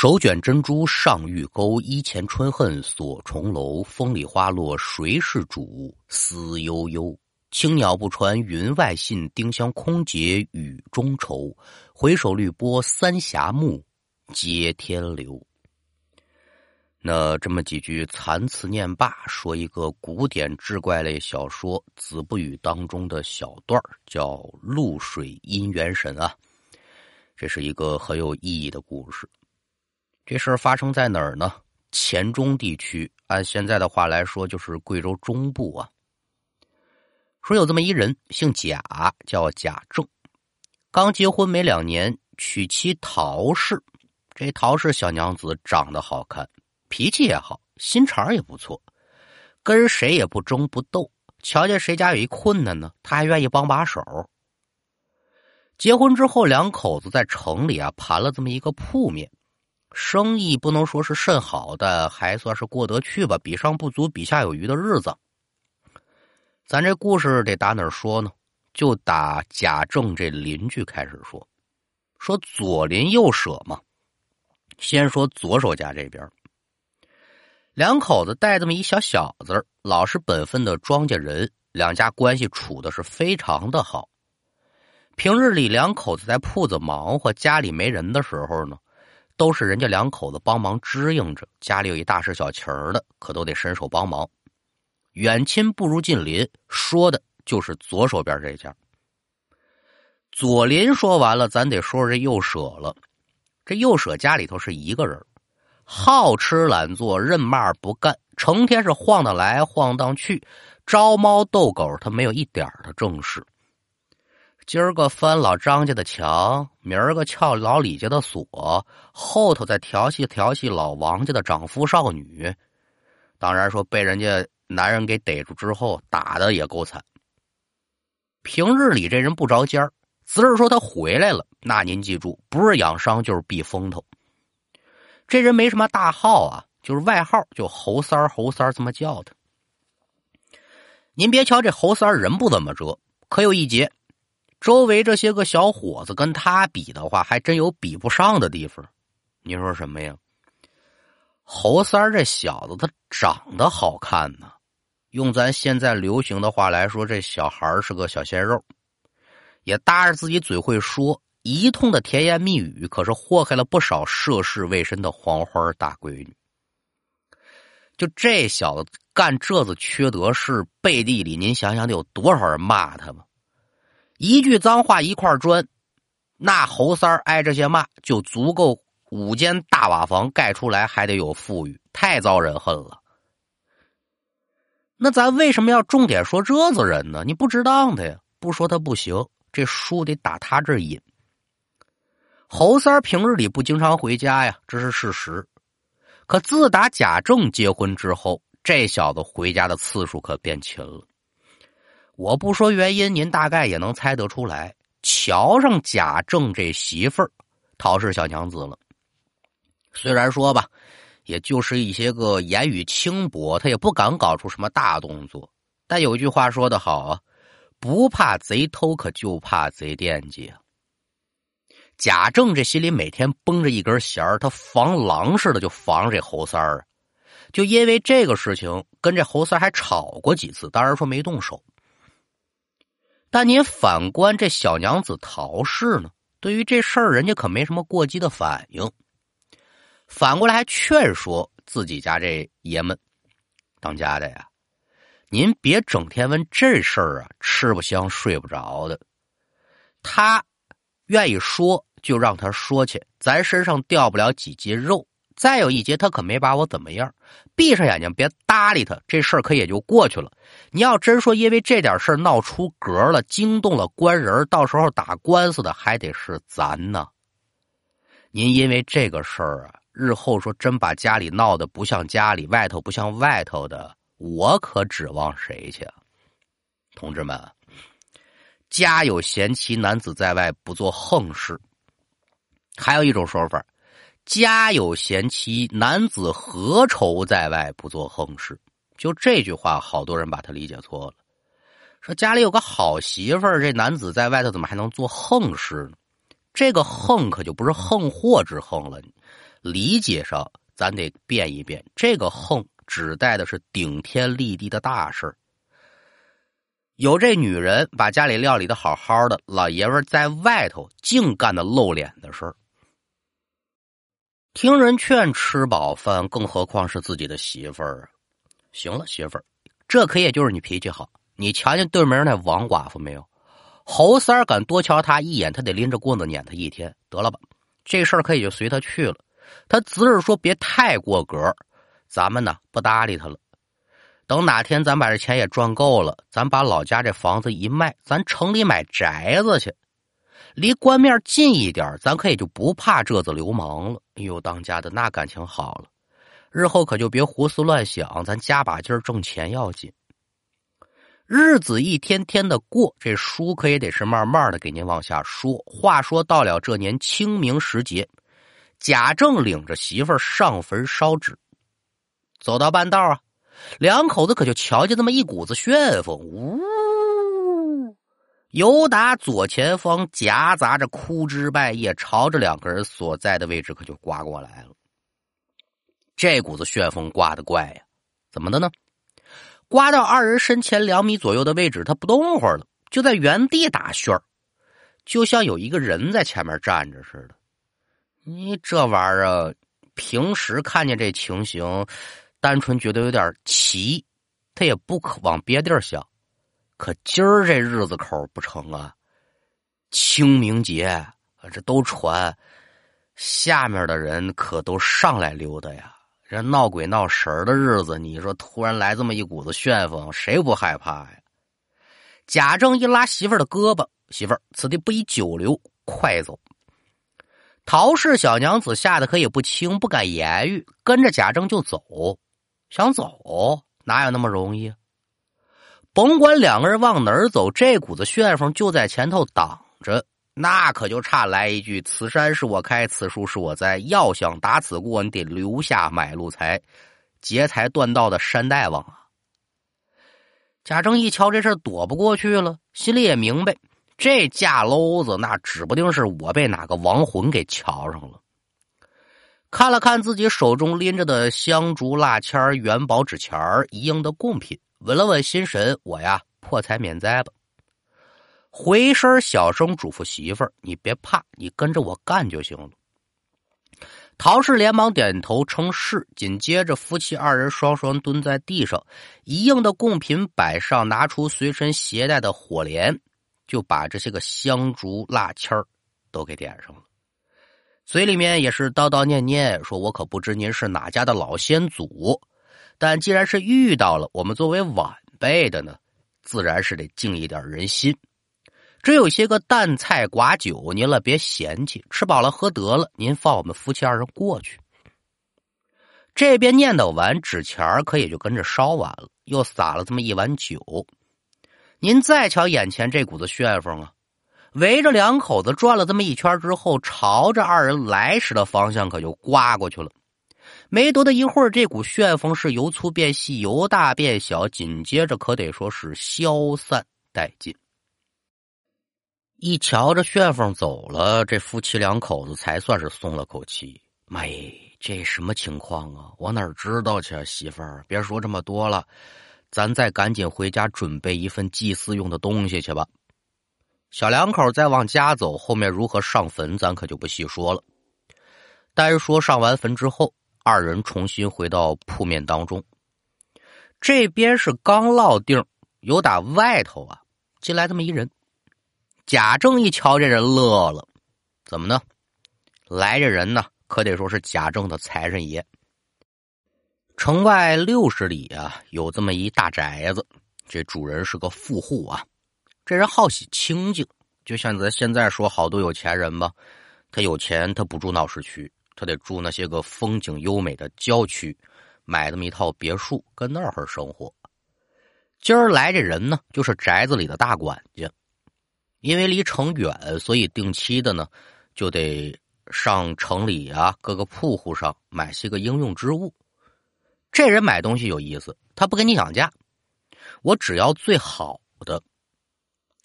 手卷珍珠上玉钩，衣前春恨锁重楼。风里花落谁是主？思悠悠。青鸟不传云外信，丁香空结雨中愁。回首绿波三峡暮，接天流。那这么几句残词念罢，说一个古典志怪类小说《子不语》当中的小段叫《露水姻缘神》啊。这是一个很有意义的故事。这事儿发生在哪儿呢？黔中地区，按现在的话来说，就是贵州中部啊。说有这么一人，姓贾，叫贾政，刚结婚没两年，娶妻陶氏。这陶氏小娘子长得好看，脾气也好，心肠也不错，跟谁也不争不斗。瞧见谁家有一困难呢，他还愿意帮把手。结婚之后，两口子在城里啊盘了这么一个铺面。生意不能说是甚好的，还算是过得去吧，比上不足，比下有余的日子。咱这故事得打哪儿说呢？就打贾政这邻居开始说，说左邻右舍嘛。先说左手家这边，两口子带这么一小小子，老实本分的庄稼人，两家关系处的是非常的好。平日里两口子在铺子忙活，家里没人的时候呢。都是人家两口子帮忙支应着，家里有一大事小情儿的，可都得伸手帮忙。远亲不如近邻，说的就是左手边这家。左邻说完了，咱得说说这右舍了。这右舍家里头是一个人，好吃懒做，任嘛不干，成天是晃荡来晃荡去，招猫逗狗，他没有一点的正事。今儿个翻老张家的墙，明儿个撬老李家的锁，后头再调戏调戏老王家的长夫少女。当然说被人家男人给逮住之后，打的也够惨。平日里这人不着尖儿，自儿说他回来了，那您记住，不是养伤就是避风头。这人没什么大号啊，就是外号，就猴三儿，侯三儿这么叫他。您别瞧这猴三儿人不怎么着，可有一节。周围这些个小伙子跟他比的话，还真有比不上的地方。你说什么呀？侯三这小子他长得好看呢，用咱现在流行的话来说，这小孩是个小鲜肉，也搭着自己嘴会说，一通的甜言蜜语，可是祸害了不少涉世未深的黄花大闺女。就这小子干这子缺德事，背地里您想想得有多少人骂他吧？一句脏话一块砖，那侯三挨这些骂，就足够五间大瓦房盖出来，还得有富裕，太遭人恨了。那咱为什么要重点说这子人呢？你不值当的呀，不说他不行。这书得打他这引。侯三平日里不经常回家呀，这是事实。可自打贾政结婚之后，这小子回家的次数可变勤了。我不说原因，您大概也能猜得出来。瞧上贾政这媳妇儿，陶氏小娘子了。虽然说吧，也就是一些个言语轻薄，他也不敢搞出什么大动作。但有句话说得好啊，不怕贼偷，可就怕贼惦记啊。贾政这心里每天绷着一根弦儿，他防狼似的就防这侯三儿。就因为这个事情，跟这侯三还吵过几次，当然说没动手。但您反观这小娘子陶氏呢？对于这事儿，人家可没什么过激的反应，反过来还劝说自己家这爷们当家的呀，您别整天问这事儿啊，吃不香睡不着的。他愿意说，就让他说去，咱身上掉不了几斤肉。再有一节，他可没把我怎么样。闭上眼睛，别搭理他，这事儿可也就过去了。你要真说因为这点事儿闹出格了，惊动了官人，到时候打官司的还得是咱呢。您因为这个事儿啊，日后说真把家里闹得不像家里，外头不像外头的，我可指望谁去？同志们，家有贤妻，男子在外不做横事。还有一种说法。家有贤妻，男子何愁在外不做横事？就这句话，好多人把它理解错了。说家里有个好媳妇儿，这男子在外头怎么还能做横事呢？这个横可就不是横祸之横了，理解上咱得变一变。这个横指代的是顶天立地的大事有这女人把家里料理的好好的，老爷们在外头净干的露脸的事儿。听人劝，吃饱饭，更何况是自己的媳妇儿啊！行了，媳妇儿，这可也就是你脾气好。你瞧见对门那王寡妇没有？侯三儿敢多瞧他一眼，他得拎着棍子撵他一天。得了吧，这事儿可以就随他去了。他只是说别太过格，咱们呢不搭理他了。等哪天咱把这钱也赚够了，咱把老家这房子一卖，咱城里买宅子去。离官面近一点，咱可以就不怕这子流氓了。哎呦，当家的那感情好了，日后可就别胡思乱想，咱加把劲儿挣钱要紧。日子一天天的过，这书可也得是慢慢的给您往下说。话说到了这年清明时节，贾政领着媳妇儿上坟烧纸，走到半道啊，两口子可就瞧见这么一股子旋风，呜。由打左前方夹杂着枯枝败叶，朝着两个人所在的位置可就刮过来了。这股子旋风刮的怪呀，怎么的呢？刮到二人身前两米左右的位置，他不动会儿了，就在原地打旋儿，就像有一个人在前面站着似的。你这玩意儿，平时看见这情形，单纯觉得有点奇，他也不可往别地儿想。可今儿这日子口不成啊！清明节，这都传，下面的人可都上来溜达呀。这闹鬼闹神的日子，你说突然来这么一股子旋风，谁不害怕呀？贾政一拉媳妇儿的胳膊，媳妇儿，此地不宜久留，快走。陶氏小娘子吓得可也不轻，不敢言语，跟着贾政就走。想走，哪有那么容易？甭管两个人往哪儿走，这股子旋风就在前头挡着，那可就差来一句：“此山是我开，此树是我栽。要想打此过，你得留下买路财，劫财断道的山大王啊！”贾政一瞧这事躲不过去了，心里也明白，这架篓子那指不定是我被哪个亡魂给瞧上了。看了看自己手中拎着的香烛蜡签元宝纸钱一应的贡品。稳了稳心神，我呀破财免灾吧。回身小声嘱咐媳妇儿：“你别怕，你跟着我干就行了。”陶氏连忙点头称是，紧接着夫妻二人双双蹲在地上，一应的贡品摆上，拿出随身携带的火镰，就把这些个香烛蜡签都给点上了。嘴里面也是叨叨念念说：“我可不知您是哪家的老先祖。”但既然是遇到了，我们作为晚辈的呢，自然是得敬一点人心。只有些个淡菜寡酒，您了别嫌弃，吃饱了喝得了，您放我们夫妻二人过去。这边念叨完，纸钱可也就跟着烧完了，又撒了这么一碗酒。您再瞧眼前这股子旋风啊，围着两口子转了这么一圈之后，朝着二人来时的方向可就刮过去了。没多的一会儿，这股旋风是由粗变细，由大变小，紧接着可得说是消散殆尽。一瞧这旋风走了，这夫妻两口子才算是松了口气。妈耶，这什么情况啊？我哪知道去啊？媳妇儿，别说这么多了，咱再赶紧回家准备一份祭祀用的东西去吧。小两口再往家走，后面如何上坟，咱可就不细说了。单说上完坟之后。二人重新回到铺面当中，这边是刚落定，有打外头啊进来这么一人。贾政一瞧这人乐了，怎么呢？来这人呢，可得说是贾政的财神爷。城外六十里啊，有这么一大宅子，这主人是个富户啊。这人好喜清静，就像咱现在说好多有钱人吧，他有钱，他不住闹市区。他得住那些个风景优美的郊区，买这么一套别墅，跟那儿生活。今儿来这人呢，就是宅子里的大管家。因为离城远，所以定期的呢，就得上城里啊各个铺户上买些个应用之物。这人买东西有意思，他不跟你讲价，我只要最好的。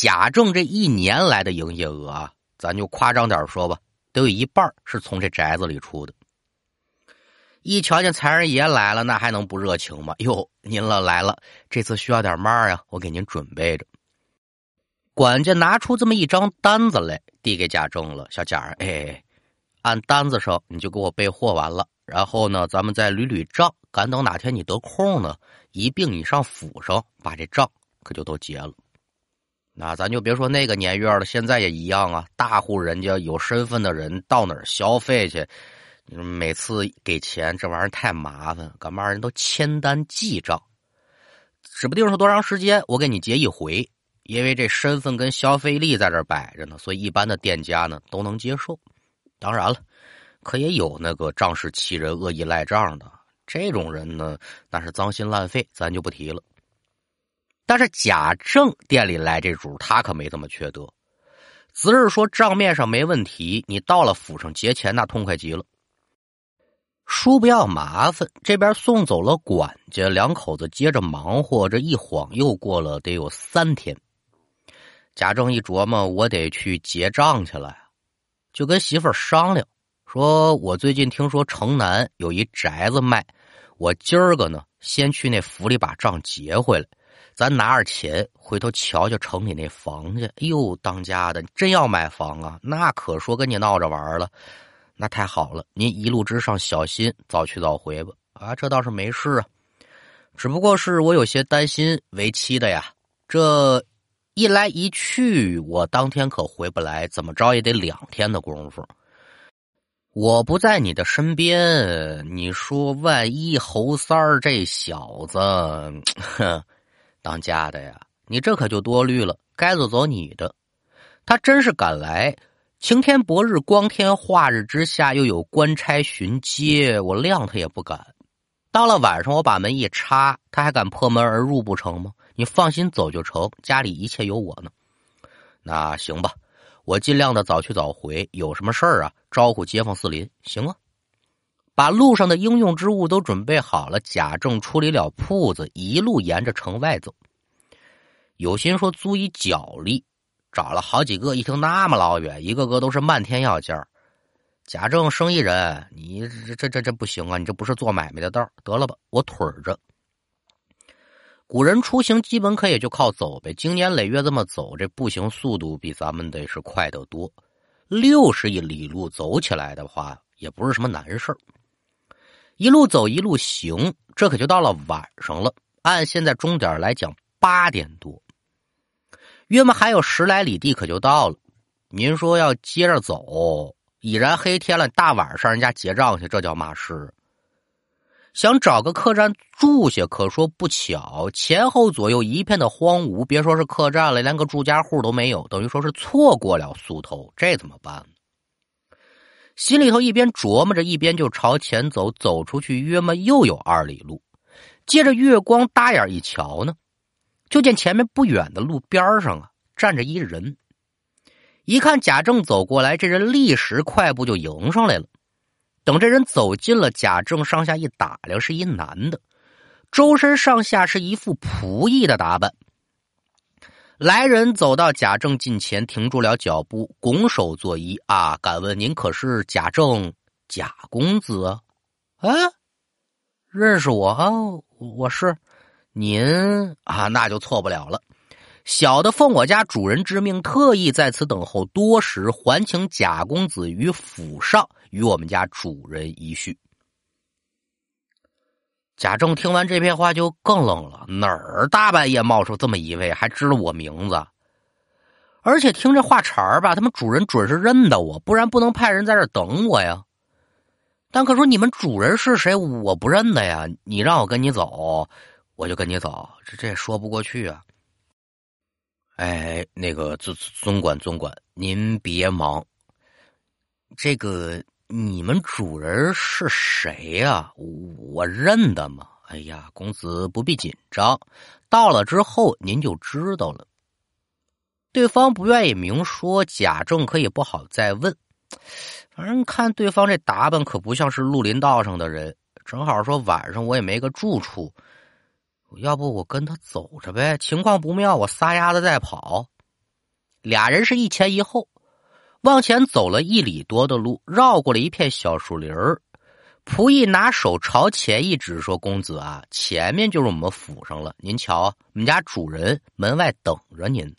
贾政这一年来的营业额啊，咱就夸张点说吧，得有一半是从这宅子里出的。一瞧见财神爷来了，那还能不热情吗？哟，您了来了，这次需要点嘛呀？我给您准备着。管家拿出这么一张单子来，递给贾政了。小贾哎，按单子上你就给我备货完了，然后呢，咱们再捋捋账，赶等哪天你得空呢，一并你上府上把这账可就都结了。那咱就别说那个年月了，现在也一样啊。大户人家有身份的人到哪儿消费去？每次给钱这玩意儿太麻烦，干嘛人都签单记账，指不定是多长时间，我给你结一回。因为这身份跟消费力在这摆着呢，所以一般的店家呢都能接受。当然了，可也有那个仗势欺人、恶意赖账的这种人呢，那是脏心烂肺，咱就不提了。但是贾政店里来这主，他可没这么缺德。只是说账面上没问题，你到了府上结钱，那痛快极了。叔不要麻烦，这边送走了管家，两口子接着忙活。这一晃又过了得有三天。贾政一琢磨，我得去结账去了呀，就跟媳妇儿商量，说我最近听说城南有一宅子卖，我今儿个呢先去那府里把账结回来，咱拿着钱回头瞧瞧城里那房去。哎呦，当家的，真要买房啊？那可说跟你闹着玩了，那太好了，您一路之上小心，早去早回吧。啊，这倒是没事啊，只不过是我有些担心为妻的呀，这。一来一去，我当天可回不来，怎么着也得两天的功夫。我不在你的身边，你说万一侯三儿这小子，哼，当家的呀，你这可就多虑了。该走走你的，他真是敢来，晴天博日，光天化日之下，又有官差巡街，我谅他也不敢。到了晚上，我把门一插，他还敢破门而入不成吗？你放心走就成，家里一切有我呢。那行吧，我尽量的早去早回。有什么事儿啊，招呼街坊四邻，行啊。把路上的应用之物都准备好了，贾政出离了铺子，一路沿着城外走。有心说租一脚力，找了好几个，一听那么老远，一个个都是漫天要价。贾政生意人，你这这这这不行啊！你这不是做买卖的道得了吧，我腿着。古人出行基本可也就靠走呗，经年累月这么走，这步行速度比咱们得是快得多。六十一里路走起来的话，也不是什么难事一路走一路行，这可就到了晚上了。按现在钟点来讲，八点多，约么还有十来里地可就到了。您说要接着走，已然黑天了，大晚上人家结账去，这叫嘛事？想找个客栈住下，可说不巧，前后左右一片的荒芜，别说是客栈了，连个住家户都没有，等于说是错过了宿头，这怎么办？心里头一边琢磨着，一边就朝前走，走出去约么又有二里路，借着月光搭眼一瞧呢，就见前面不远的路边上啊站着一人，一看贾政走过来，这人立时快步就迎上来了。等这人走近了，贾政上下一打量，是一男的，周身上下是一副仆役的打扮。来人走到贾政近前，停住了脚步，拱手作揖：“啊，敢问您可是贾政贾公子？啊，认识我啊？我是您啊，那就错不了了。小的奉我家主人之命，特意在此等候多时，还请贾公子于府上。”与我们家主人一叙。贾政听完这片话就更愣了，哪儿大半夜冒出这么一位，还知道我名字？而且听这话茬儿吧，他们主人准是认得我，不然不能派人在这等我呀。但可说你们主人是谁，我不认得呀。你让我跟你走，我就跟你走，这这也说不过去啊。哎，那个尊尊管尊管，您别忙，这个。你们主人是谁呀？我认得吗？哎呀，公子不必紧张，到了之后您就知道了。对方不愿意明说，贾政可以不好再问。反正看对方这打扮，可不像是绿林道上的人。正好说晚上我也没个住处，要不我跟他走着呗？情况不妙，我撒丫子再跑。俩人是一前一后。往前走了一里多的路，绕过了一片小树林儿。仆役拿手朝前一指，说：“公子啊，前面就是我们府上了。您瞧，我们家主人门外等着您。”